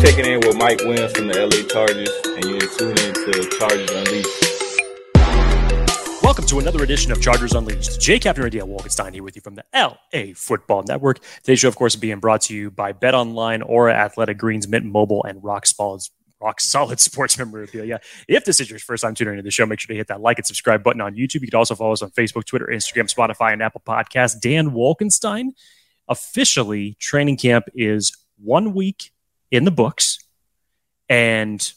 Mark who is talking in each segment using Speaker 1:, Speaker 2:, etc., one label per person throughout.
Speaker 1: checking in with Mike Williams from the LA Chargers, and you're tuning into Chargers Unleashed.
Speaker 2: Welcome to another edition of Chargers Unleashed. Jay Captain Radio Wolkenstein here with you from the LA Football Network. Today's show, of course, being brought to you by Bet Online, Aura Athletic Greens, Mint Mobile, and Rock Solid, Rock Solid Sports Memorabilia. If this is your first time tuning into the show, make sure to hit that like and subscribe button on YouTube. You can also follow us on Facebook, Twitter, Instagram, Spotify, and Apple Podcasts. Dan Wolkenstein, officially, training camp is one week in the books, and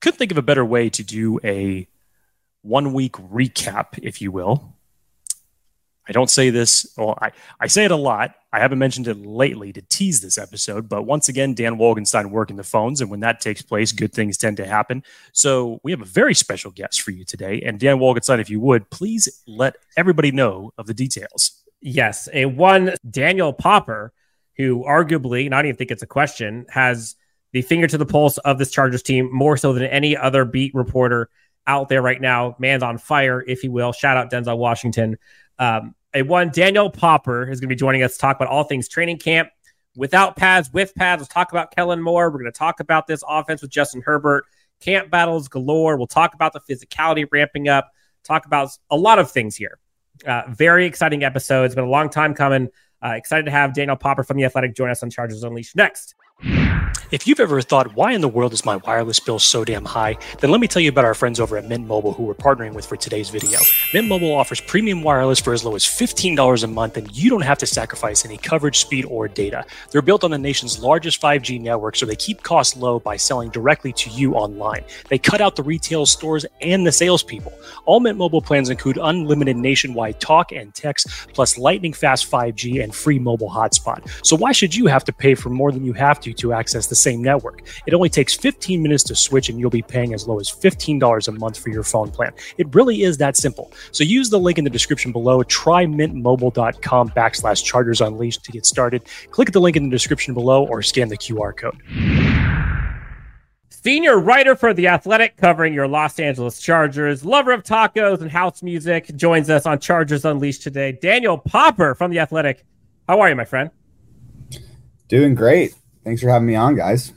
Speaker 2: couldn't think of a better way to do a one week recap, if you will. I don't say this, well, I, I say it a lot. I haven't mentioned it lately to tease this episode, but once again, Dan Wolkenstein working the phones. And when that takes place, good things tend to happen. So we have a very special guest for you today. And Dan Wolkenstein, if you would, please let everybody know of the details.
Speaker 3: Yes, a one Daniel Popper, who arguably, and I don't even think it's a question, has the finger to the pulse of this Chargers team more so than any other beat reporter out there right now. Man's on fire, if you will. Shout out Denzel Washington. Um, a one, Daniel Popper is going to be joining us to talk about all things training camp without pads, with pads. Let's talk about Kellen Moore. We're going to talk about this offense with Justin Herbert, camp battles galore. We'll talk about the physicality ramping up, talk about a lot of things here. Uh, very exciting episode. It's been a long time coming. Uh, excited to have Daniel Popper from The Athletic join us on Chargers Unleashed next.
Speaker 2: If you've ever thought, why in the world is my wireless bill so damn high, then let me tell you about our friends over at Mint Mobile who we're partnering with for today's video. Mint Mobile offers premium wireless for as low as $15 a month, and you don't have to sacrifice any coverage, speed, or data. They're built on the nation's largest 5G network, so they keep costs low by selling directly to you online. They cut out the retail stores and the salespeople. All Mint Mobile plans include unlimited nationwide talk and text, plus lightning fast 5G and free mobile hotspot. So why should you have to pay for more than you have to to access the same network. It only takes 15 minutes to switch, and you'll be paying as low as $15 a month for your phone plan. It really is that simple. So use the link in the description below. Try mintmobile.com backslash chargers unleashed to get started. Click the link in the description below or scan the QR code.
Speaker 3: Senior writer for The Athletic, covering your Los Angeles Chargers, lover of tacos and house music, joins us on Chargers Unleashed today. Daniel Popper from The Athletic. How are you, my friend?
Speaker 4: Doing great. Thanks for having me on, guys.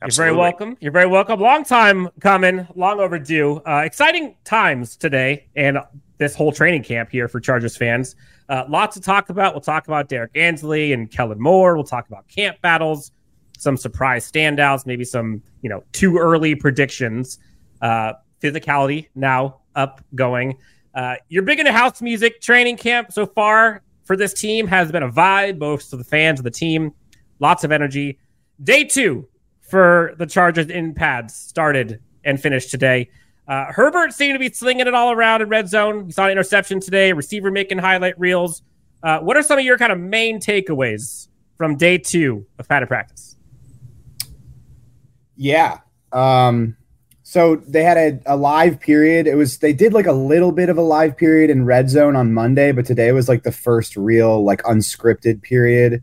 Speaker 3: You're very welcome. You're very welcome. Long time coming, long overdue. Uh, exciting times today and this whole training camp here for Chargers fans. Uh, lots to talk about. We'll talk about Derrick Ansley and Kellen Moore. We'll talk about camp battles, some surprise standouts, maybe some you know too early predictions. Uh, physicality now up going. Uh, you're big into house music. Training camp so far for this team has been a vibe, both to the fans of the team lots of energy. Day two for the Chargers in pads started and finished today. Uh, Herbert seemed to be slinging it all around in red zone. We saw an interception today, receiver making highlight reels. Uh, what are some of your kind of main takeaways from day two of padded practice?
Speaker 4: Yeah. Um, so they had a, a live period. It was they did like a little bit of a live period in red zone on Monday, but today was like the first real like unscripted period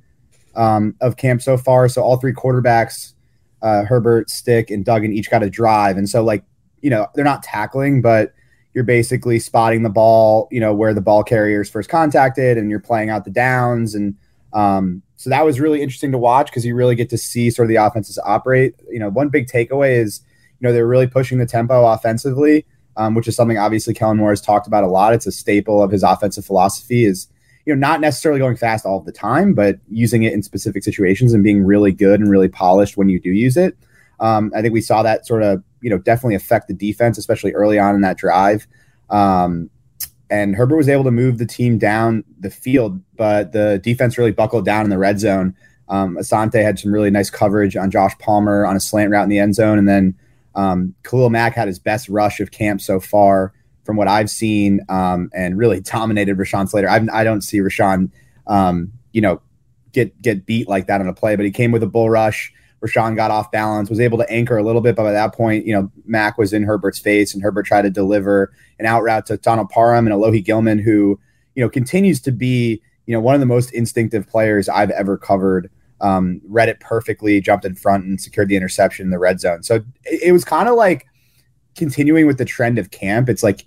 Speaker 4: um, of camp so far. So all three quarterbacks, uh, Herbert, Stick, and Duggan each got a drive. And so like, you know, they're not tackling, but you're basically spotting the ball, you know, where the ball carriers first contacted and you're playing out the downs. And um, so that was really interesting to watch because you really get to see sort of the offenses operate. You know, one big takeaway is, you know, they're really pushing the tempo offensively, um, which is something obviously Kellen Moore has talked about a lot. It's a staple of his offensive philosophy is you know, not necessarily going fast all the time, but using it in specific situations and being really good and really polished when you do use it. Um, I think we saw that sort of, you know, definitely affect the defense, especially early on in that drive. Um, and Herbert was able to move the team down the field, but the defense really buckled down in the red zone. Um, Asante had some really nice coverage on Josh Palmer on a slant route in the end zone, and then um, Khalil Mack had his best rush of camp so far from what I've seen, um, and really dominated Rashawn Slater. I've, I do not see Rashawn, um, you know, get get beat like that on a play, but he came with a bull rush. Rashawn got off balance, was able to anchor a little bit, but by that point, you know, Mack was in Herbert's face, and Herbert tried to deliver an out route to Donald Parham and Alohi Gilman, who, you know, continues to be, you know, one of the most instinctive players I've ever covered. Um, read it perfectly, jumped in front, and secured the interception in the red zone. So it, it was kind of like continuing with the trend of camp. It's like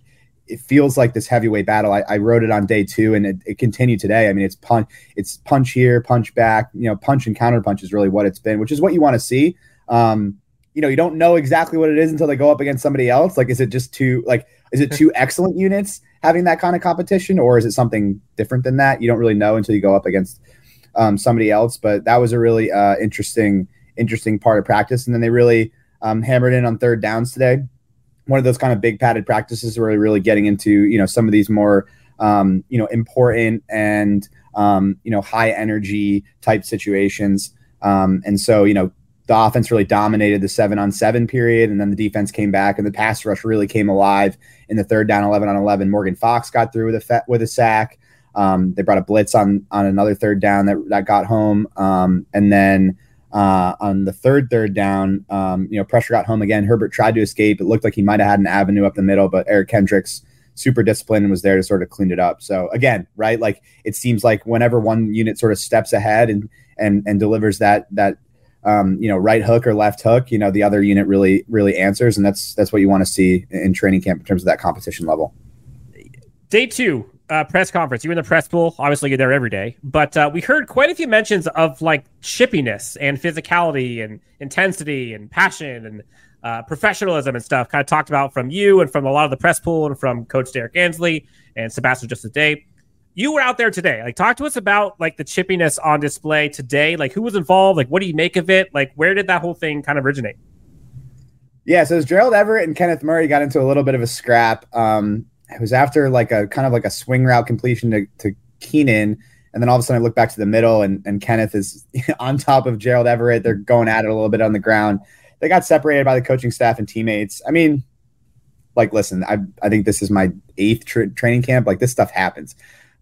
Speaker 4: it feels like this heavyweight battle. I, I wrote it on day two, and it, it, continued today. I mean, it's punch, it's punch here, punch back. You know, punch and counter punch is really what it's been, which is what you want to see. Um, you know, you don't know exactly what it is until they go up against somebody else. Like, is it just two? Like, is it two excellent units having that kind of competition, or is it something different than that? You don't really know until you go up against um, somebody else. But that was a really uh, interesting, interesting part of practice, and then they really um, hammered in on third downs today one of those kind of big padded practices where we're really getting into you know some of these more um, you know important and um, you know high energy type situations. Um, and so you know the offense really dominated the seven on seven period and then the defense came back and the pass rush really came alive in the third down 11 on 11 morgan fox got through with a fe- with a sack. Um, they brought a blitz on on another third down that, that got home. Um, and then uh, on the third third down, um, you know, pressure got home again. Herbert tried to escape. It looked like he might have had an avenue up the middle, but Eric Kendricks, super disciplined, and was there to sort of clean it up. So again, right, like it seems like whenever one unit sort of steps ahead and and and delivers that that um, you know right hook or left hook, you know, the other unit really really answers, and that's that's what you want to see in training camp in terms of that competition level.
Speaker 3: Day two, uh, press conference. You were in the press pool. Obviously, you're there every day. But uh, we heard quite a few mentions of like chippiness and physicality and intensity and passion and uh, professionalism and stuff. Kind of talked about from you and from a lot of the press pool and from Coach Derrick Ansley and Sebastian just today. You were out there today. Like, talk to us about like the chippiness on display today. Like, who was involved? Like, what do you make of it? Like, where did that whole thing kind of originate?
Speaker 4: Yeah, so as Gerald Everett and Kenneth Murray got into a little bit of a scrap. Um, it was after like a kind of like a swing route completion to, to Keenan. And then all of a sudden I look back to the middle and, and Kenneth is on top of Gerald Everett. They're going at it a little bit on the ground. They got separated by the coaching staff and teammates. I mean, like, listen, I, I think this is my eighth tra- training camp. Like this stuff happens.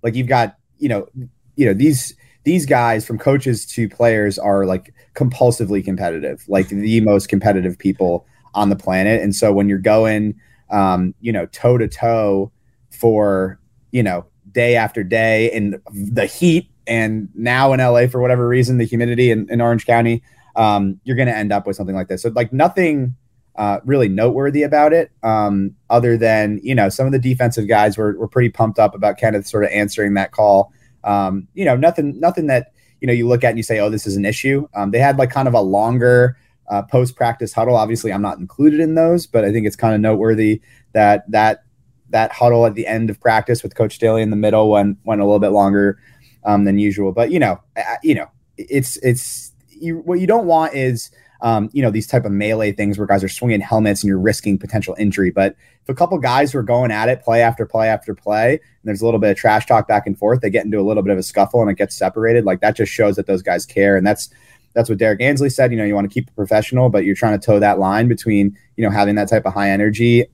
Speaker 4: Like you've got, you know, you know, these, these guys from coaches to players are like compulsively competitive, like the most competitive people on the planet. And so when you're going, um, you know, toe to toe for, you know, day after day in the heat and now in LA for whatever reason, the humidity in, in Orange County, um, you're going to end up with something like this. So like nothing uh, really noteworthy about it, um, other than you know some of the defensive guys were were pretty pumped up about Kenneth sort of answering that call. Um, you know, nothing nothing that you know you look at and you say, oh, this is an issue. Um, they had like kind of a longer uh, post practice huddle. Obviously, I'm not included in those, but I think it's kind of noteworthy that that that huddle at the end of practice with Coach Daly in the middle went went a little bit longer um, than usual. But you know, I, you know, it's it's you, what you don't want is um, you know these type of melee things where guys are swinging helmets and you're risking potential injury. But if a couple guys who are going at it play after play after play, and there's a little bit of trash talk back and forth, they get into a little bit of a scuffle and it gets separated. Like that just shows that those guys care, and that's that's what Derrick Ansley said. You know, you want to keep it professional, but you're trying to toe that line between you know having that type of high energy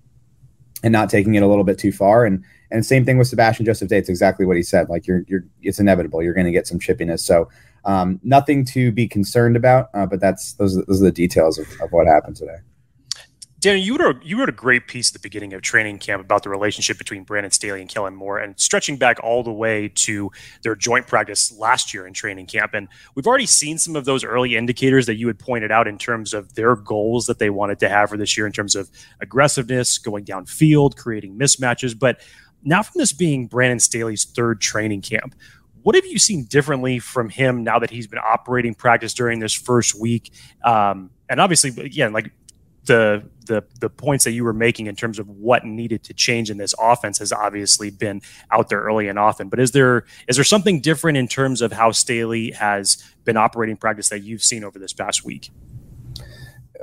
Speaker 4: and not taking it a little bit too far. And and same thing with Sebastian Joseph Day. It's exactly what he said. Like you're you're it's inevitable. You're going to get some chippiness. So um, nothing to be concerned about. Uh, but that's those those are the details of, of what happened today.
Speaker 2: Danny, you wrote you wrote a great piece at the beginning of training camp about the relationship between Brandon Staley and Kellen Moore, and stretching back all the way to their joint practice last year in training camp. And we've already seen some of those early indicators that you had pointed out in terms of their goals that they wanted to have for this year in terms of aggressiveness, going downfield, creating mismatches. But now, from this being Brandon Staley's third training camp, what have you seen differently from him now that he's been operating practice during this first week? Um, and obviously, again, like the the the points that you were making in terms of what needed to change in this offense has obviously been out there early and often. But is there is there something different in terms of how Staley has been operating practice that you've seen over this past week?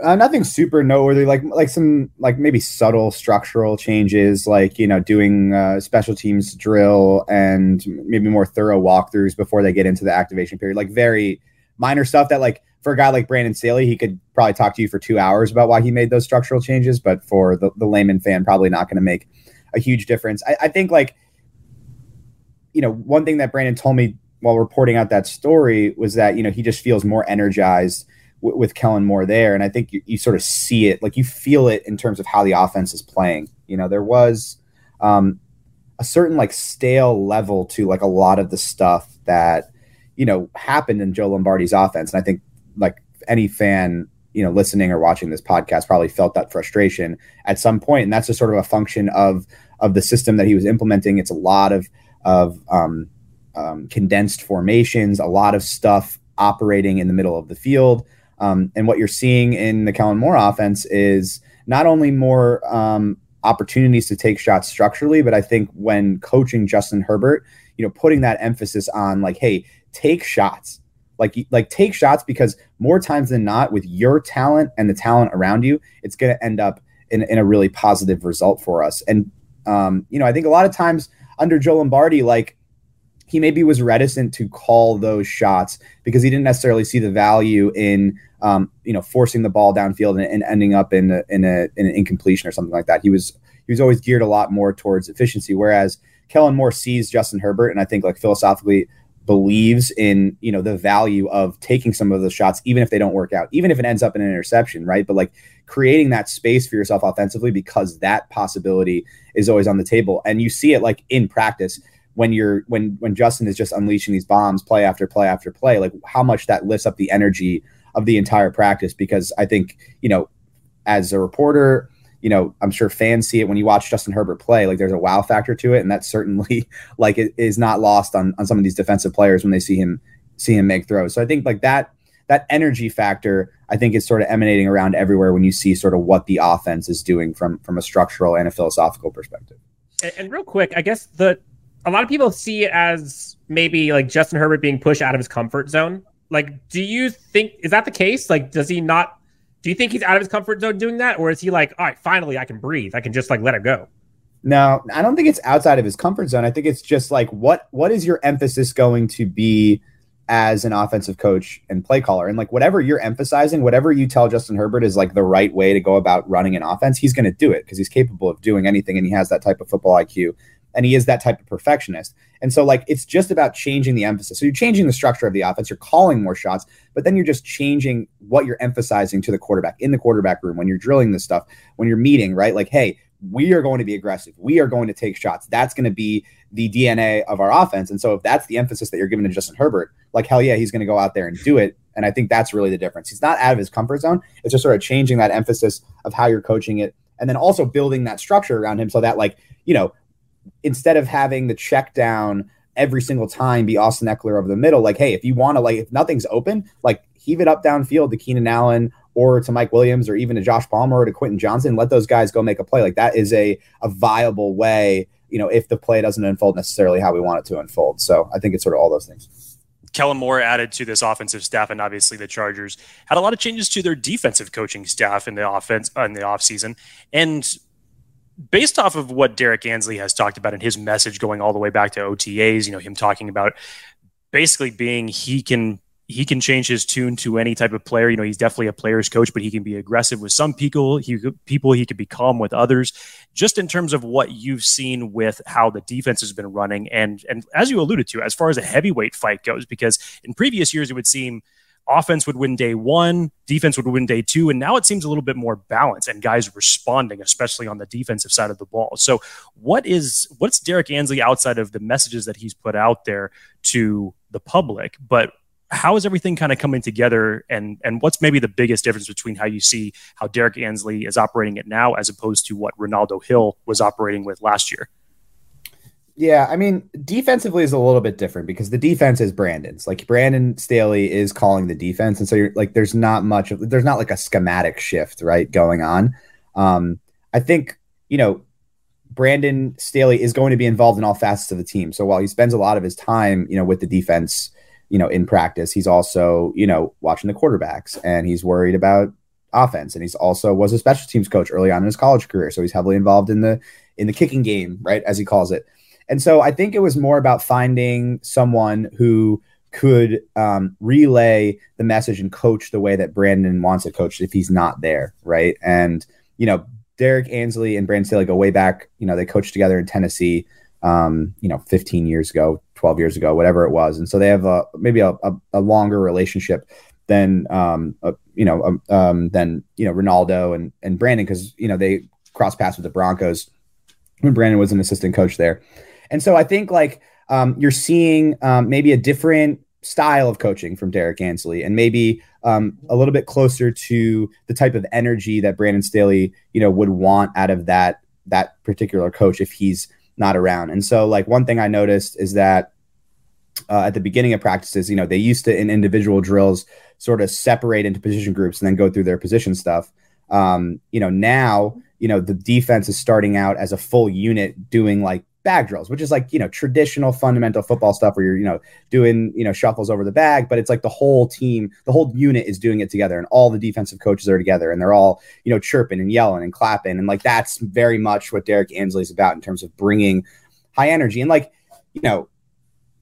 Speaker 4: Uh, nothing super noteworthy, like like some like maybe subtle structural changes, like you know doing uh, special teams drill and maybe more thorough walkthroughs before they get into the activation period, like very minor stuff that like for a guy like Brandon Staley, he could probably talk to you for two hours about why he made those structural changes. But for the, the layman fan, probably not going to make a huge difference. I, I, think like, you know, one thing that Brandon told me while reporting out that story was that, you know, he just feels more energized w- with Kellen Moore there. And I think you, you sort of see it, like you feel it in terms of how the offense is playing. You know, there was um, a certain like stale level to like a lot of the stuff that, you know, happened in Joe Lombardi's offense. And I think like any fan you know listening or watching this podcast probably felt that frustration at some point and that's just sort of a function of of the system that he was implementing. It's a lot of of um, um, condensed formations, a lot of stuff operating in the middle of the field. Um, and what you're seeing in the Kellen Moore offense is not only more um, opportunities to take shots structurally, but I think when coaching Justin Herbert, you know, putting that emphasis on like, hey, take shots. Like, like take shots because more times than not, with your talent and the talent around you, it's going to end up in, in a really positive result for us. And um, you know, I think a lot of times under Joe Lombardi, like he maybe was reticent to call those shots because he didn't necessarily see the value in um, you know forcing the ball downfield and, and ending up in a, in, a, in an incompletion or something like that. He was he was always geared a lot more towards efficiency, whereas Kellen Moore sees Justin Herbert and I think like philosophically believes in you know the value of taking some of those shots even if they don't work out even if it ends up in an interception right? But like creating that space for yourself offensively because that possibility is always on the table. And you see it like in practice when you're when when Justin is just unleashing these bombs play after play after play like how much that lifts up the energy of the entire practice. Because I think you know as a reporter you know, I'm sure fans see it when you watch Justin Herbert play. Like there's a wow factor to it, and that certainly like it is not lost on on some of these defensive players when they see him see him make throws. So I think like that that energy factor, I think is sort of emanating around everywhere when you see sort of what the offense is doing from from a structural and a philosophical perspective.
Speaker 3: And, and real quick, I guess the a lot of people see it as maybe like Justin Herbert being pushed out of his comfort zone. Like, do you think is that the case? Like, does he not do you think he's out of his comfort zone doing that, or is he like, all right, finally I can breathe, I can just like let it go?
Speaker 4: No, I don't think it's outside of his comfort zone. I think it's just like what what is your emphasis going to be as an offensive coach and play caller, and like whatever you're emphasizing, whatever you tell Justin Herbert is like the right way to go about running an offense, he's going to do it because he's capable of doing anything, and he has that type of football IQ and he is that type of perfectionist. And so, like, it's just about changing the emphasis. So you're changing the structure of the offense. You're calling more shots, but then you're just changing what you're emphasizing to the quarterback in the quarterback room when you're drilling this stuff, when you're meeting, right? Like, hey, we are going to be aggressive. We are going to take shots. That's going to be the DNA of our offense. And so, if that's the emphasis that you're giving to Justin Herbert, like, hell yeah, he's going to go out there and do it. And I think that's really the difference. He's not out of his comfort zone. It's just sort of changing that emphasis of how you're coaching it and then also building that structure around him so that, like, you know, instead of having the check down every single time be Austin Ekeler over the middle, like, hey, if you want to, like, if nothing's open, like, heave it up downfield to Keenan Allen or to Mike Williams or even to Josh Palmer or to Quentin Johnston, Let those guys go make a play. Like, that is a, a viable way, you know, if the play doesn't unfold necessarily how we want it to unfold. So I think it's sort of all those things.
Speaker 2: Kellen Moore added to this offensive staff, and obviously the Chargers had a lot of changes to their defensive coaching staff in the offense in the offseason. And based off of what Derrick Ansley has talked about in his message going all the way back to OTAs, you know, him talking about basically being he can he can change his tune to any type of player. You know, he's definitely a player's coach, but he can be aggressive with some people. He people he could be calm with others. Just in terms of what you've seen with how the defense has been running, and and as you alluded to, as far as a heavyweight fight goes, because in previous years it would seem offense would win day one, defense would win day two. And now it seems a little bit more balanced and guys responding, especially on the defensive side of the ball. So what is what's Derrick Ansley outside of the messages that he's put out there to the public? But how is everything kind of coming together and and what's maybe the biggest difference between how you see how Derrick Ansley is operating it now as opposed to what Renaldo Hill was operating with last year?
Speaker 4: Yeah, I mean, defensively is a little bit different because the defense is Brandon's. Like Brandon Staley is calling the defense, and so you're like, there's not much of, there's not like a schematic shift right going on. Um, I think you know, Brandon Staley is going to be involved in all facets of the team. So while he spends a lot of his time, you know, with the defense, you know, in practice, he's also you know watching the quarterbacks and he's worried about offense, and he's also was a special teams coach early on in his college career, so he's heavily involved in the in the kicking game, right, as he calls it. And so I think it was more about finding someone who could um, relay the message and coach the way that Brandon wants to coach if he's not there, right? And you know, Derrick Ansley and Brandon Staley go way back. You know, they coached together in Tennessee, um, you know, 15 years ago, 12 years ago, whatever it was, and so they have a maybe a, a, a longer relationship than um, a, you know um, um than you know Renaldo and and Brandon because you know they cross paths with the Broncos when Brandon was an assistant coach there. And so I think like um, you're seeing um, maybe a different style of coaching from Derrick Ansley and maybe um, a little bit closer to the type of energy that Brandon Staley, you know, would want out of that that particular coach if he's not around. And so, like one thing I noticed is that uh, at the beginning of practices, you know, they used to in individual drills sort of separate into position groups and then go through their position stuff. Um, you know, now you know the defense is starting out as a full unit doing like bag drills, which is like, you know, traditional fundamental football stuff where you're, you know, doing, you know, shuffles over the bag, but it's like the whole team, the whole unit is doing it together and all the defensive coaches are together and they're all, you know, chirping and yelling and clapping. And like that's very much what Derrick Ansley is about in terms of bringing high energy. And like, you know,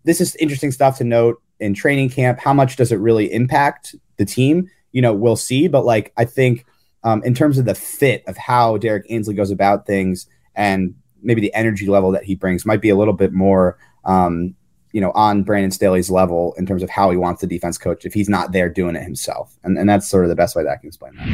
Speaker 4: this is interesting stuff to note in training camp. How much does it really impact the team? You know, we'll see. But like, I think um, in terms of the fit of how Derrick Ansley goes about things and maybe the energy level that he brings might be a little bit more um, you know, on Brandon Staley's level in terms of how he wants the defense coach if he's not there doing it himself. And, and that's sort of the best way that I can explain that.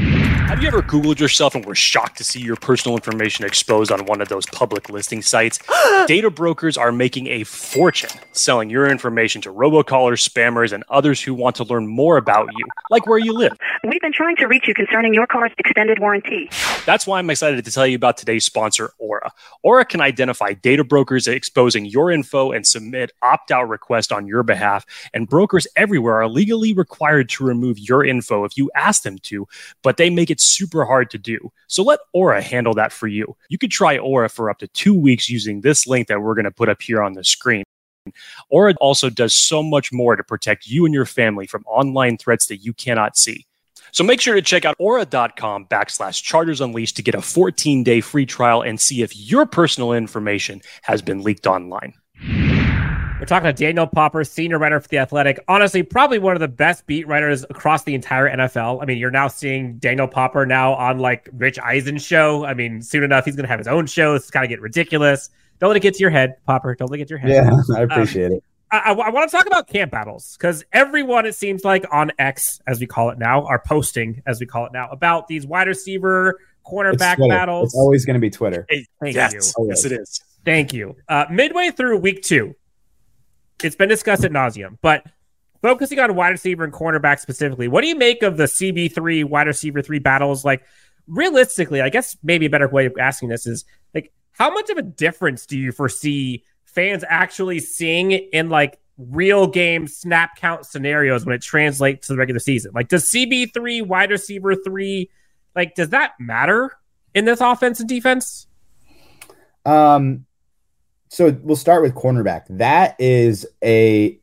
Speaker 2: Have you ever Googled yourself and were shocked to see your personal information exposed on one of those public listing sites? Data brokers are making a fortune selling your information to robocallers, spammers, and others who want to learn more about you, like where you live.
Speaker 5: We've been trying to reach you concerning your car's extended warranty.
Speaker 2: That's why I'm excited to tell you about today's sponsor, Aura. Aura can identify data brokers exposing your info and submit opt out request on your behalf. And brokers everywhere are legally required to remove your info if you ask them to, but they make it super hard to do. So let Aura handle that for you. You could try Aura for up to two weeks using this link that we're going to put up here on the screen. Aura also does so much more to protect you and your family from online threats that you cannot see. So make sure to check out aura.com backslash charters unleashed to get a 14 day free trial and see if your personal information has been leaked online.
Speaker 3: We're talking to Daniel Popper, senior writer for The Athletic. Honestly, probably one of the best beat writers across the entire NFL. I mean, you're now seeing Daniel Popper now on like Rich Eisen's show. I mean, soon enough, he's going to have his own show. It's kind of get ridiculous. Don't let it get to your head, Popper. Don't let it get to your head.
Speaker 4: Yeah, I appreciate um, it.
Speaker 3: I, I, I want to talk about camp battles because everyone, it seems like on X, as we call it now, are posting, as we call it now, about these wide receiver cornerback battles.
Speaker 4: It's always going to be Twitter.
Speaker 3: Hey, thank
Speaker 2: yes.
Speaker 3: you.
Speaker 2: Yes, it is.
Speaker 3: Thank you. Uh, midway through week two, it's been discussed at nauseum, but focusing on wide receiver and cornerback specifically, what do you make of the CB3 wide receiver three battles? Like, realistically, I guess maybe a better way of asking this is like, how much of a difference do you foresee fans actually seeing in like real game snap count scenarios when it translates to the regular season? Like, does CB3 wide receiver three, like, does that matter in this offense and defense?
Speaker 4: Um, so we'll start with cornerback. That is a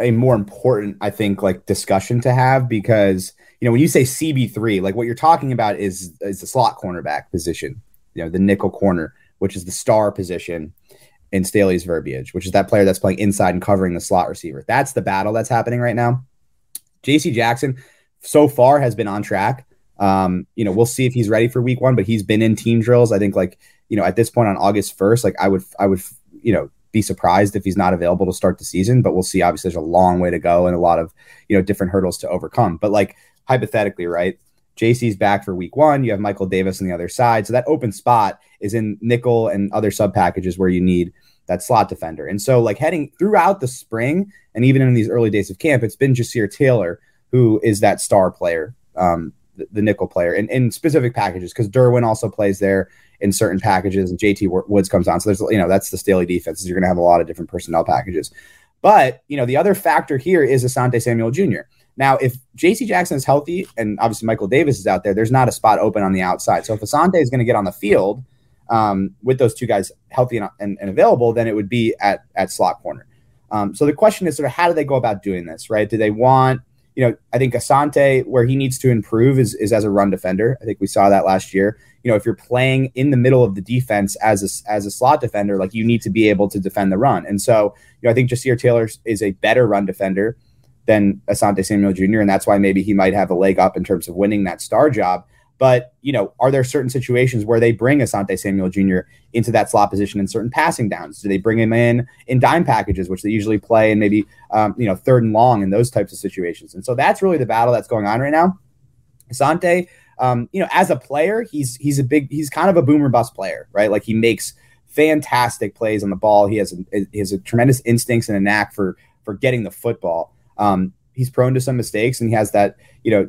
Speaker 4: a more important, I think, like discussion to have because you know when you say CB three, like what you're talking about is is the slot cornerback position, you know, the nickel corner, which is the star position in Staley's verbiage, which is that player that's playing inside and covering the slot receiver. That's the battle that's happening right now. JC Jackson so far has been on track. Um, you know, we'll see if he's ready for week one, but he's been in team drills. I think like, you know, at this point on August 1st, like I would, I would, you know, be surprised if he's not available to start the season, but we'll see. Obviously, there's a long way to go and a lot of, you know, different hurdles to overcome. But like hypothetically, right? JC's back for week one. You have Michael Davis on the other side. So that open spot is in nickel and other sub packages where you need that slot defender. And so, like heading throughout the spring and even in these early days of camp, it's been Ja'Sir Taylor who is that star player um, the, nickel player in, in specific packages because Derwin also plays there in certain packages and JT Woods comes on. So there's, you know, that's the Staley defense. You're going to have a lot of different personnel packages. But, you know, the other factor here is Asante Samuel Jr. Now, if JC Jackson is healthy and obviously Michael Davis is out there, there's not a spot open on the outside. So if Asante is going to get on the field um, with those two guys healthy and, and, and, available, then it would be at, at slot corner. Um, so the question is sort of how do they go about doing this, right? Do they want you know, I think Asante, where he needs to improve is, is as a run defender. I think we saw that last year. You know, if you're playing in the middle of the defense as a, as a slot defender, like you need to be able to defend the run. And so, you know, I think Ja'Sir Taylor is a better run defender than Asante Samuel Jr. And that's why maybe he might have a leg up in terms of winning that star job. But, you know, are there certain situations where they bring Asante Samuel Jr. into that slot position in certain passing downs? Do they bring him in in dime packages, which they usually play in maybe, um, you know, third and long in those types of situations? And so that's really the battle that's going on right now. Asante, um, you know, as a player, he's he's a big, he's kind of a boomer bust player, right? Like he makes fantastic plays on the ball. He has a, he has a tremendous instincts and a knack for for getting the football. Um, he's prone to some mistakes, and he has that, you know,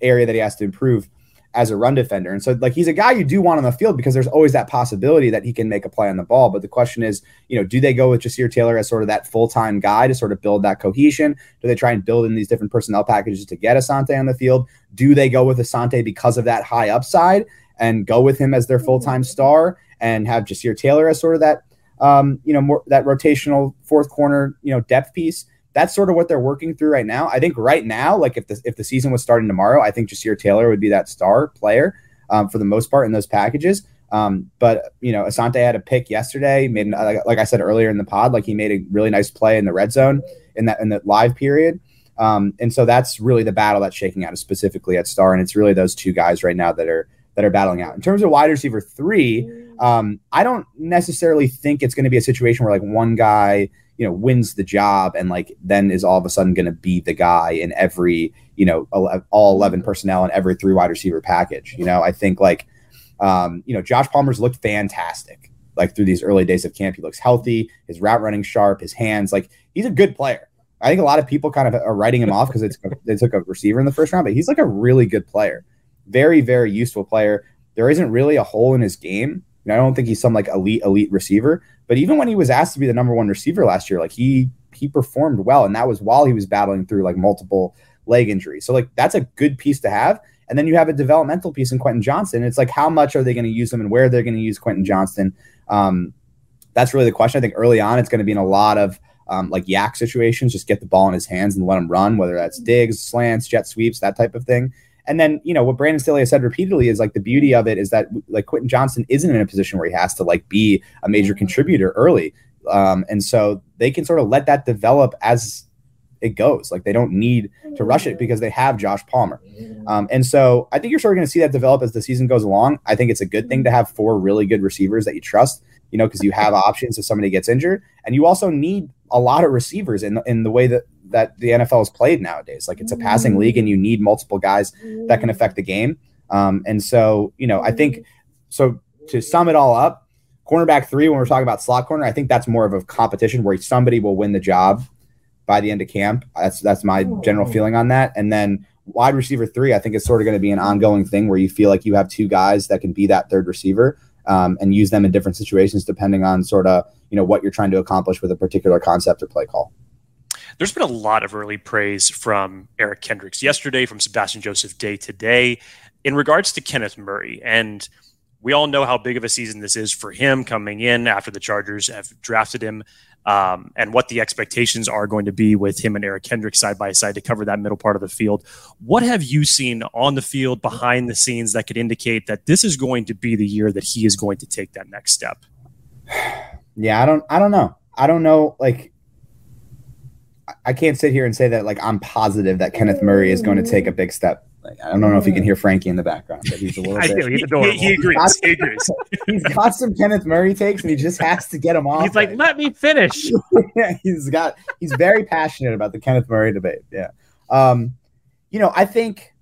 Speaker 4: area that he has to improve as a run defender. And so like he's a guy you do want on the field because there's always that possibility that he can make a play on the ball. But the question is, you know, do they go with Ja'Sir Taylor as sort of that full-time guy to sort of build that cohesion? Do they try and build in these different personnel packages to get Asante on the field? Do they go with Asante because of that high upside and go with him as their full-time star and have Ja'Sir Taylor as sort of that um, you know, more that rotational fourth corner, you know, depth piece? That's sort of what they're working through right now. I think right now, like if the if the season was starting tomorrow, I think Ja'Sir Taylor would be that star player um, for the most part in those packages. Um, but you know, Asante had a pick yesterday. Made like I said earlier in the pod, like he made a really nice play in the red zone in that in the live period. Um, and so that's really the battle that's shaking out specifically at star, and it's really those two guys right now that are that are battling out. In terms of wide receiver three, um, I don't necessarily think it's going to be a situation where like one guy you know wins the job and like then is all of a sudden going to be the guy in every you know all 11 personnel in every three wide receiver package you know? I think like um, you know josh palmer's looked fantastic like through these early days of camp. He looks healthy his route running sharp his hands like he's a good player. I think a lot of people kind of are writing him off because it's they took a receiver in the first round but he's like a really good player. Very very useful player. There isn't really a hole in his game I don't think he's some like elite elite receiver, but even when he was asked to be the number one receiver last year, like he he performed well, and that was while he was battling through like multiple leg injuries. So like that's a good piece to have. And then you have a developmental piece in Quentin Johnston. It's like how much are they going to use him and where they're going to use Quentin Johnston. Um, that's really the question. I think early on it's going to be in a lot of um, like YAC situations, just get the ball in his hands and let him run, whether that's digs, slants, jet sweeps, that type of thing. And then, you know, what Brandon Staley has said repeatedly is like the beauty of it is that like Quentin Johnston isn't in a position where he has to like be a major contributor early. Um, and so they can sort of let that develop as it goes. Like they don't need to rush it because they have Josh Palmer. Um, and so I think you're sort of going to see that develop as the season goes along. I think it's a good thing to have four really good receivers that you trust, you know, because you have options if somebody gets injured. And you also need a lot of receivers in, in the way that that the NFL is played nowadays. Like it's a passing league, and you need multiple guys that can affect the game. Um, and so, you know, I think so. To sum it all up, cornerback three, when we're talking about slot corner, I think that's more of a competition where somebody will win the job by the end of camp. That's that's my general feeling on that. And then wide receiver three, I think it's sort of going to be an ongoing thing where you feel like you have two guys that can be that third receiver. Um, and use them in different situations depending on sort of you know what you're trying to accomplish with a particular concept or play call.
Speaker 2: There's been a lot of early praise from Eric Kendricks yesterday, from Sebastian Joseph Day today, in regards to Kenneth Murray. And we all know how big of a season this is for him coming in after the Chargers have drafted him, um, and what the expectations are going to be with him and Eric Kendricks side by side to cover that middle part of the field. What have you seen on the field, behind the scenes, that could indicate that this is going to be the year that he is going to take that next step?
Speaker 4: Yeah, I don't, I don't know. I don't know. Like, I can't sit here and say that like I'm positive that Kenneth Murray is going to take a big step. Like, I don't know if you can hear Frankie in the background, but he's a little.
Speaker 3: I
Speaker 4: bit,
Speaker 3: do. He's adorable.
Speaker 2: He, he agrees. He agrees.
Speaker 4: he's got some Kenneth Murray takes, and he just has to get them off.
Speaker 3: He's like, "Let me finish."
Speaker 4: yeah, he's got. He's very passionate about the Kenneth Murray debate. Yeah, um, you know, I think,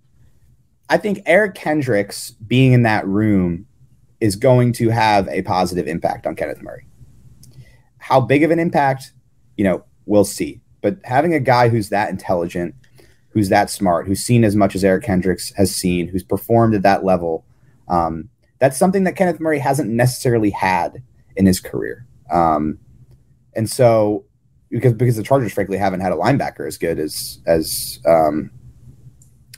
Speaker 4: I think Eric Kendricks being in that room is going to have a positive impact on Kenneth Murray. How big of an impact, you know, we'll see. But having a guy who's that intelligent, who's that smart, who's seen as much as Eric Kendricks has seen, who's performed at that level, um, that's something that Kenneth Murray hasn't necessarily had in his career. Um, and so, because because the Chargers frankly haven't had a linebacker as good as as um,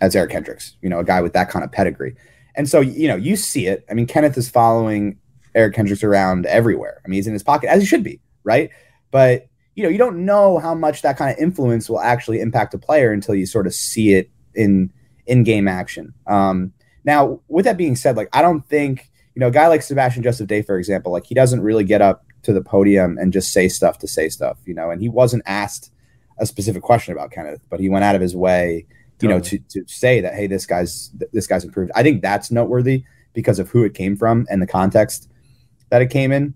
Speaker 4: as Eric Kendricks, you know, a guy with that kind of pedigree. And so, you know, you see it. I mean, Kenneth is following Eric Kendricks around everywhere. I mean, he's in his pocket as he should be, right? But you know, you don't know how much that kind of influence will actually impact a player until you sort of see it in in game action. Um, now, with that being said, like I don't think you know a guy like Sebastian Joseph Day, for example, like he doesn't really get up to the podium and just say stuff to say stuff, you know. And he wasn't asked a specific question about Kenneth, but he went out of his way, you totally. know, to to say that hey, this guy's this guy's improved. I think that's noteworthy because of who it came from and the context that it came in.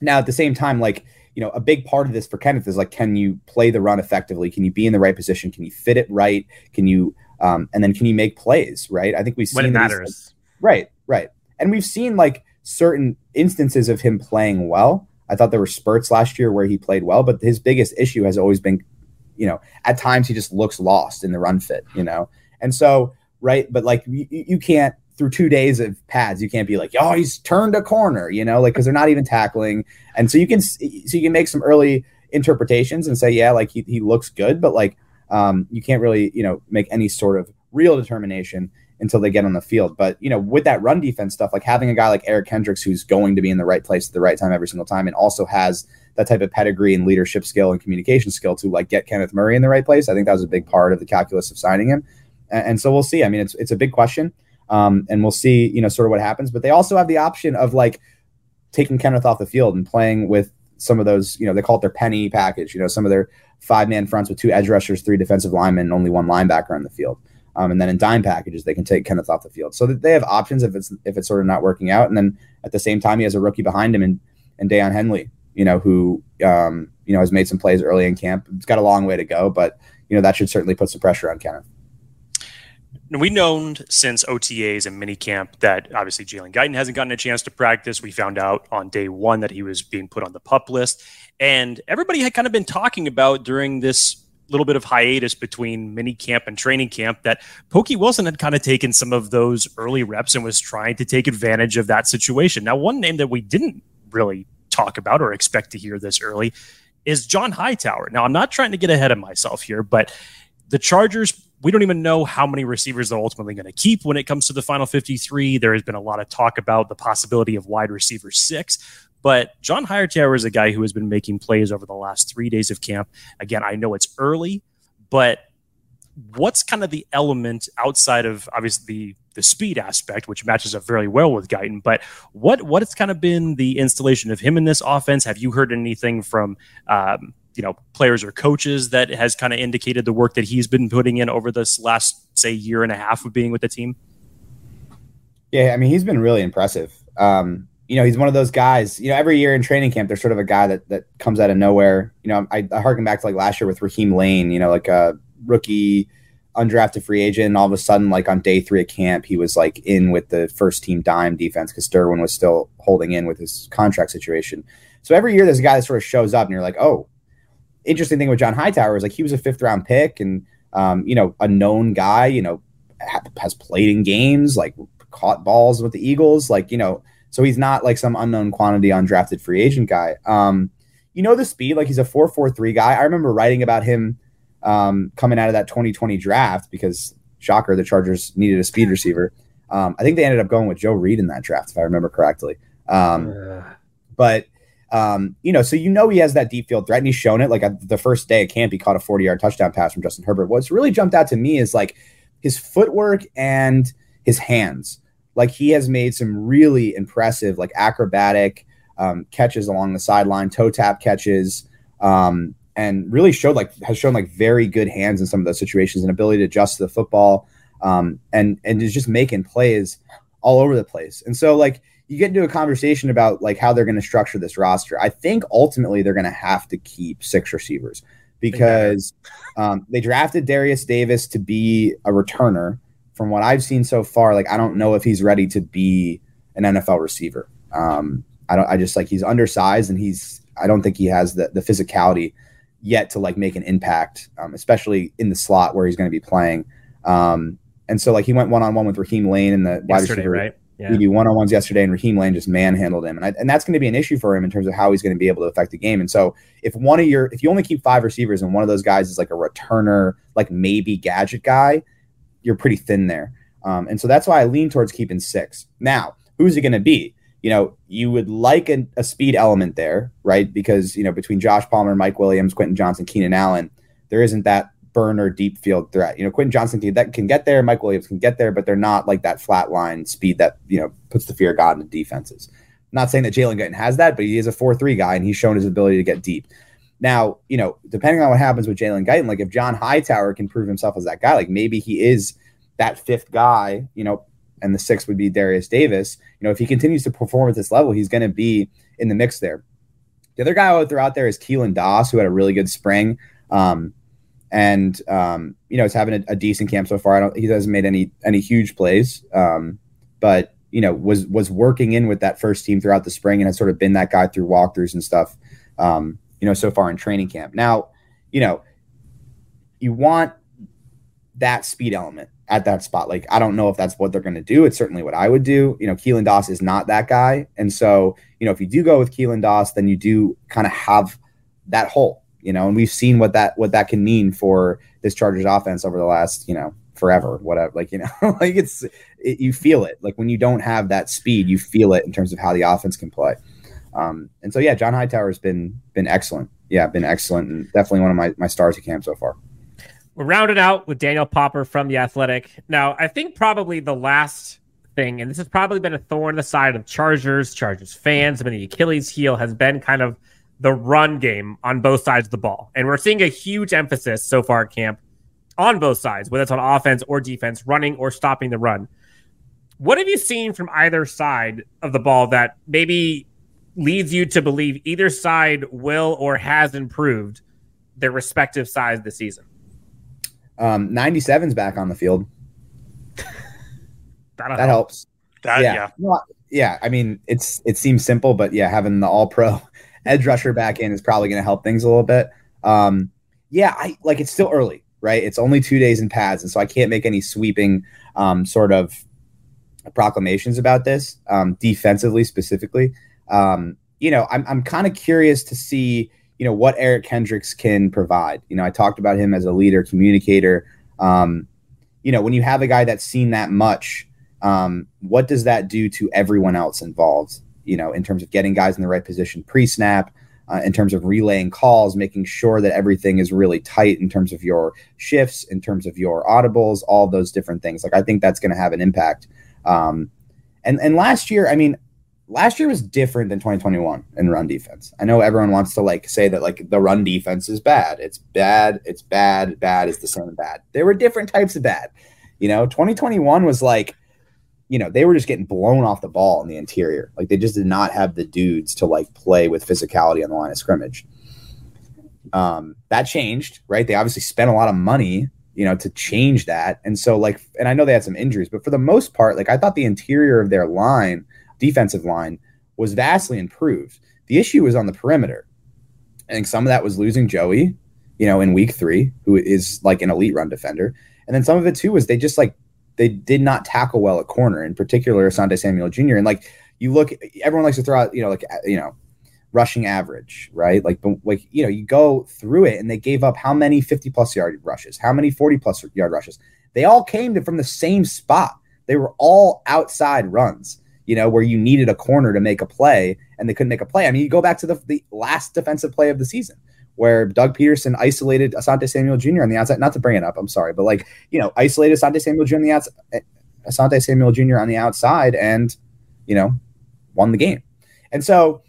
Speaker 4: Now, at the same time, like you know, a big part of this for Kenneth is like, can you play the run effectively? Can you be in the right position? Can you fit it right? Can you, um, and then can you make plays? Right. I think we've seen
Speaker 3: when it matters.
Speaker 4: Like, right, right, and we've seen like certain instances of him playing well. I thought there were spurts last year where he played well, but his biggest issue has always been, you know, at times he just looks lost in the run fit, you know, and so right, but like you, you can't through two days of pads, you can't be like, oh, he's turned a corner, you know, like because they're not even tackling, and so you can so you can make some early interpretations and say, yeah, like he, he looks good, but like um, you can't really you know make any sort of real determination until they get on the field. But you know, with that run defense stuff, like having a guy like Eric Kendricks who's going to be in the right place at the right time every single time, and also has that type of pedigree and leadership skill and communication skill to like get Kenneth Murray in the right place. I think that was a big part of the calculus of signing him. And, and so we'll see. I mean, it's it's a big question, um, and we'll see. You know, sort of what happens. But they also have the option of like taking Kenneth off the field and playing with some of those. You know, they call it their penny package. You know, some of their five man fronts with two edge rushers, three defensive linemen, and only one linebacker on the field. Um, and then in dime packages, they can take Kenneth off the field. So that they have options if it's if it's sort of not working out. And then at the same time, he has a rookie behind him and and Daiyan Henley, you know, who um, you know has made some plays early in camp. It's got a long way to go, but you know that should certainly put some pressure on Kenneth.
Speaker 2: We've known since OTAs and minicamp that obviously Jalen Guyton hasn't gotten a chance to practice. We found out on day one that he was being put on the pup list. And everybody had kind of been talking about during this little bit of hiatus between mini camp and training camp that Pokey Wilson had kind of taken some of those early reps and was trying to take advantage of that situation. Now, one name that we didn't really talk about or expect to hear this early is John Hightower. Now, I'm not trying to get ahead of myself here, but the Chargers, we don't even know how many receivers they're ultimately going to keep when it comes to the final 53. There has been a lot of talk about the possibility of wide receiver six. But John Hightower is a guy who has been making plays over the last three days of camp. Again, I know it's early, but what's kind of the element outside of obviously the the speed aspect, which matches up very well with Guyton. But what what has kind of been the installation of him in this offense? Have you heard anything from um, you know players or coaches that has kind of indicated the work that he's been putting in over this last say year and a half of being with the team?
Speaker 4: Yeah, I mean he's been really impressive. Um, you know, he's one of those guys. You know, every year in training camp, there's sort of a guy that that comes out of nowhere. You know, I, I harken back to like last year with Raheem Layne. You know, like a rookie, undrafted free agent, and all of a sudden, like on day three of camp, he was like in with the first team dime defense because Derwin was still holding in with his contract situation. So every year, there's a guy that sort of shows up, and you're like, oh, interesting thing with John Hightower is like he was a fifth round pick, and um, you know, a known guy. You know, has played in games, like caught balls with the Eagles, like you know so he's not like some unknown quantity undrafted free agent guy. Um, you know the speed, like he's a 4.43 guy. I remember writing about him um, coming out of that 2020 draft because shocker, the Chargers needed a speed receiver. Um, I think they ended up going with Joe Reed in that draft, if I remember correctly. Um, but um, you know, so you know he has that deep field threat, and he's shown it. Like the first day at camp, he caught a 40 yard touchdown pass from Justin Herbert. What's really jumped out to me is like his footwork and his hands like he has made some really impressive, like acrobatic um, catches along the sideline, toe tap catches, um, and really showed like has shown like very good hands in some of those situations and ability to adjust to the football, um, and and is just making plays all over the place. And so like you get into a conversation about like how they're going to structure this roster. I think ultimately they're going to have to keep six receivers because um, they drafted Derius Davis to be a returner from what I've seen so far, like I don't know if he's ready to be an NFL receiver. Um, I don't. I just like he's undersized and he's. I don't think he has the the physicality yet to like make an impact, um, especially in the slot where he's going to be playing. Um, and so like he went one on one with Raheem Layne in the wide receiver.
Speaker 3: Right?
Speaker 4: Yeah. He one on ones yesterday, and Raheem Layne just manhandled him, and I, and that's going to be an issue for him in terms of how he's going to be able to affect the game. And so, if one of your if you only keep five receivers and one of those guys is like a returner, like maybe gadget guy, you're pretty thin there. Um, and so that's why I lean towards keeping six. Now, who's he going to be? You know, you would like a, a, speed element there, right? Because, you know, between Josh Palmer, Mike Williams, Quentin Johnston, Keenan Allen, there isn't that burner deep field threat. You know, Quentin Johnston can, that can get there, Mike Williams can get there, but they're not like that flat line speed that, you know, puts the fear of God into defenses. Not saying that Jalen Guyton has that, but he is a 4 3 guy and he's shown his ability to get deep. Now, you know, depending on what happens with Jalen Guyton, like if John Hightower can prove himself as that guy, like maybe he is that fifth guy, you know, and the sixth would be Derius Davis. You know, if he continues to perform at this level, he's going to be in the mix there. The other guy I would throw out there is Keelan Doss, who had a really good spring. Um, and um, you know, he's having a, a, decent camp so far. I don't he hasn't made any any huge plays. Um, but you know, was was working in with that first team throughout the spring and has sort of been that guy through walkthroughs and stuff. Um, you know, so far in training camp. Now, you know, you want that speed element. at that spot. Like, I don't know if that's what they're going to do. It's certainly what I would do. You know, Keelan Doss is not that guy. And so, you know, if you do go with Keelan Doss, then you do kind of have that hole, you know, and we've seen what that, what that can mean for this Chargers offense over the last, you know, forever, whatever. Like, you know, like it's, it, you feel it. Like when you don't have that speed, you feel it in terms of how the offense can play. Um, and so, yeah, John Hightower has been, been excellent. Yeah, been excellent and definitely one of my, my stars at camp so far.
Speaker 3: We're rounded out with Daniel Popper from The Athletic. Now, I think probably the last thing, and this has probably been a thorn in the side of Chargers, Chargers fans, I mean, the Achilles heel has been kind of the run game on both sides of the ball. And we're seeing a huge emphasis so far at camp on both sides, whether it's on offense or defense, running or stopping the run. What have you seen from either side of the ball that maybe leads you to believe either side will or has improved their respective sides this season?
Speaker 4: Um, 97's back on the field. that help. helps.
Speaker 2: That, yeah. Yeah.
Speaker 4: Well, yeah. I mean, it's it seems simple, but yeah, having the all pro edge rusher back in is probably going to help things a little bit. Um, yeah, I like it's still early, right? It's only two days in pads, and so I can't make any sweeping um, sort of proclamations about this um, defensively specifically. Um, you know, I'm I'm kind of curious to see you know what Eric Kendricks can provide. You know, I talked about him as a leader, communicator. Um, you know, when you have a guy that's seen that much, um, what does that do to everyone else involved? You know, in terms of getting guys in the right position pre-snap, uh, in terms of relaying calls, making sure that everything is really tight in terms of your shifts, in terms of your audibles, all those different things. Like I think that's going to have an impact. Um, and and last year, I mean, last year was different than 2021 in run defense. I know everyone wants to like say that like the run defense is bad. It's bad. It's bad. Bad is the same bad. There were different types of bad. You know, 2021 was like, you know, they were just getting blown off the ball in the interior. Like they just did not have the dudes to like play with physicality on the line of scrimmage. Um, that changed, right? They obviously spent a lot of money, you know, to change that. And so like, and I know they had some injuries, but for the most part, like I thought the interior of their line defensive line was vastly improved. The issue was on the perimeter. I think some of that was losing Joey, you know, in week three, who is like an elite run defender. And then some of it too was they just like they did not tackle well at corner, in particular Asante Samuel Jr. And like you look, everyone likes to throw out, you know, like uh, you know, rushing average, right? Like, like you know, you go through it, and they gave up how many fifty plus yard rushes, how many forty plus yard rushes? They all came to, from the same spot. They were all outside runs you know, where you needed a corner to make a play and they couldn't make a play. I mean, you go back to the, the last defensive play of the season where Doug Pederson isolated Asante Samuel Jr. on the outside. Not to bring it up, I'm sorry, but like, you know, isolated Asante Samuel Jr. on the outside, Asante Samuel Jr. on the outside and, you know, won the game. And so,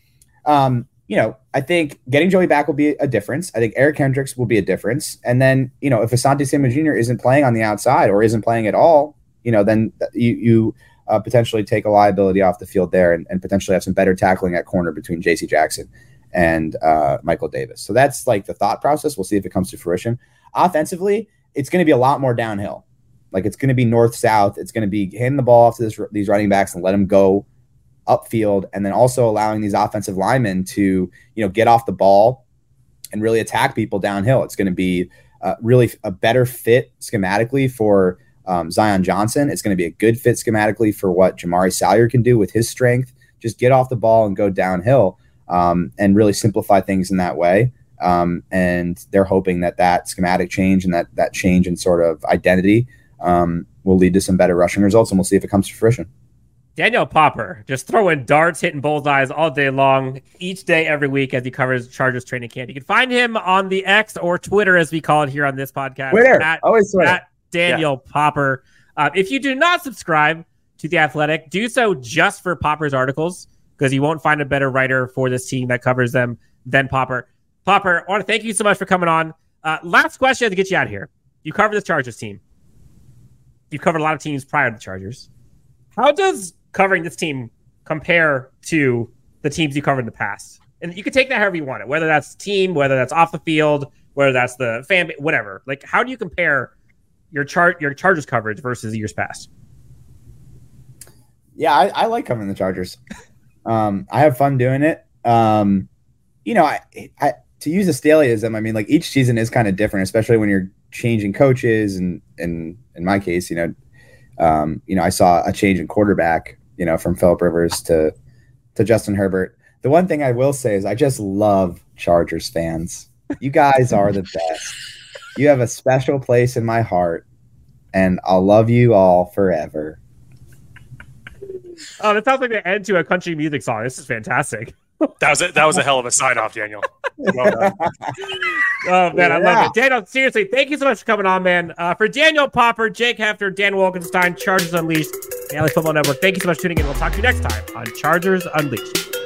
Speaker 4: um, you know, I think getting Joey back will be a difference. I think Eric Kendricks will be a difference. And then, you know, if Asante Samuel Jr. isn't playing on the outside or isn't playing at all, you know, then you, you uh, potentially take a liability off the field there and, and, potentially have some better tackling at corner between J.C. Jackson and uh, Michael Davis. So that's like the thought process. We'll see if it comes to fruition. Offensively, it's going to be a lot more downhill. Like it's going to be north south. It's going to be handing the ball off to this, these running backs and let them go upfield, and then also allowing these offensive linemen to you know get off the ball and really attack people downhill. It's going to be uh, really a better fit schematically for um, Zion Johnson. It's going to be a good fit schematically for what Jamaree Salyer can do with his strength. Just get off the ball and go downhill um, and really simplify things in that way. Um, and they're hoping that that schematic change and that that change in sort of identity um, will lead to some better rushing results. And we'll see if it comes to fruition.
Speaker 3: Daniel Popper just throwing darts, hitting bullseyes all day long, each day, every week as he covers Chargers training camp. You can find him on the X or Twitter, as we call it here on this podcast.
Speaker 4: Twitter, at, always Twitter. At
Speaker 3: Daniel yeah. Popper. Uh, if you do not subscribe to The Athletic, do so just for Popper's articles because you won't find a better writer for this team that covers them than Popper. Popper, I want to thank you so much for coming on. Uh, last question to get you out of here. You covered the Chargers team. You've covered a lot of teams prior to the Chargers. How does covering this team compare to the teams you covered in the past? And you can take that however you want it, whether that's team, whether that's off the field, whether that's the fan, whatever. Like, how do you compare your chart your Chargers coverage versus years past?
Speaker 4: Yeah, I, I like covering the Chargers. Um, I have fun doing it. Um, you know, I, I to use a Staleyism, I mean, like each season is kind of different, especially when you're changing coaches, and and in my case, you know, um, you know, I saw a change in quarterback, you know, from Philip Rivers to to Justin Herbert. The one thing I will say is I just love Chargers fans. You guys are the best. You have a special place in my heart, and I'll love you all forever.
Speaker 3: Oh, that sounds like the end to a country music song. This is fantastic.
Speaker 2: That was a, that was a hell of a sign off, Daniel. Well done.
Speaker 3: Oh man, I love it. Daniel, seriously, thank you so much for coming on, man. Uh, for Daniel Popper, Jake Hefner, Dan Wolkenstein, Chargers Unleashed, the LA Football Network. Thank you so much for tuning in. We'll talk to you next time on Chargers Unleashed.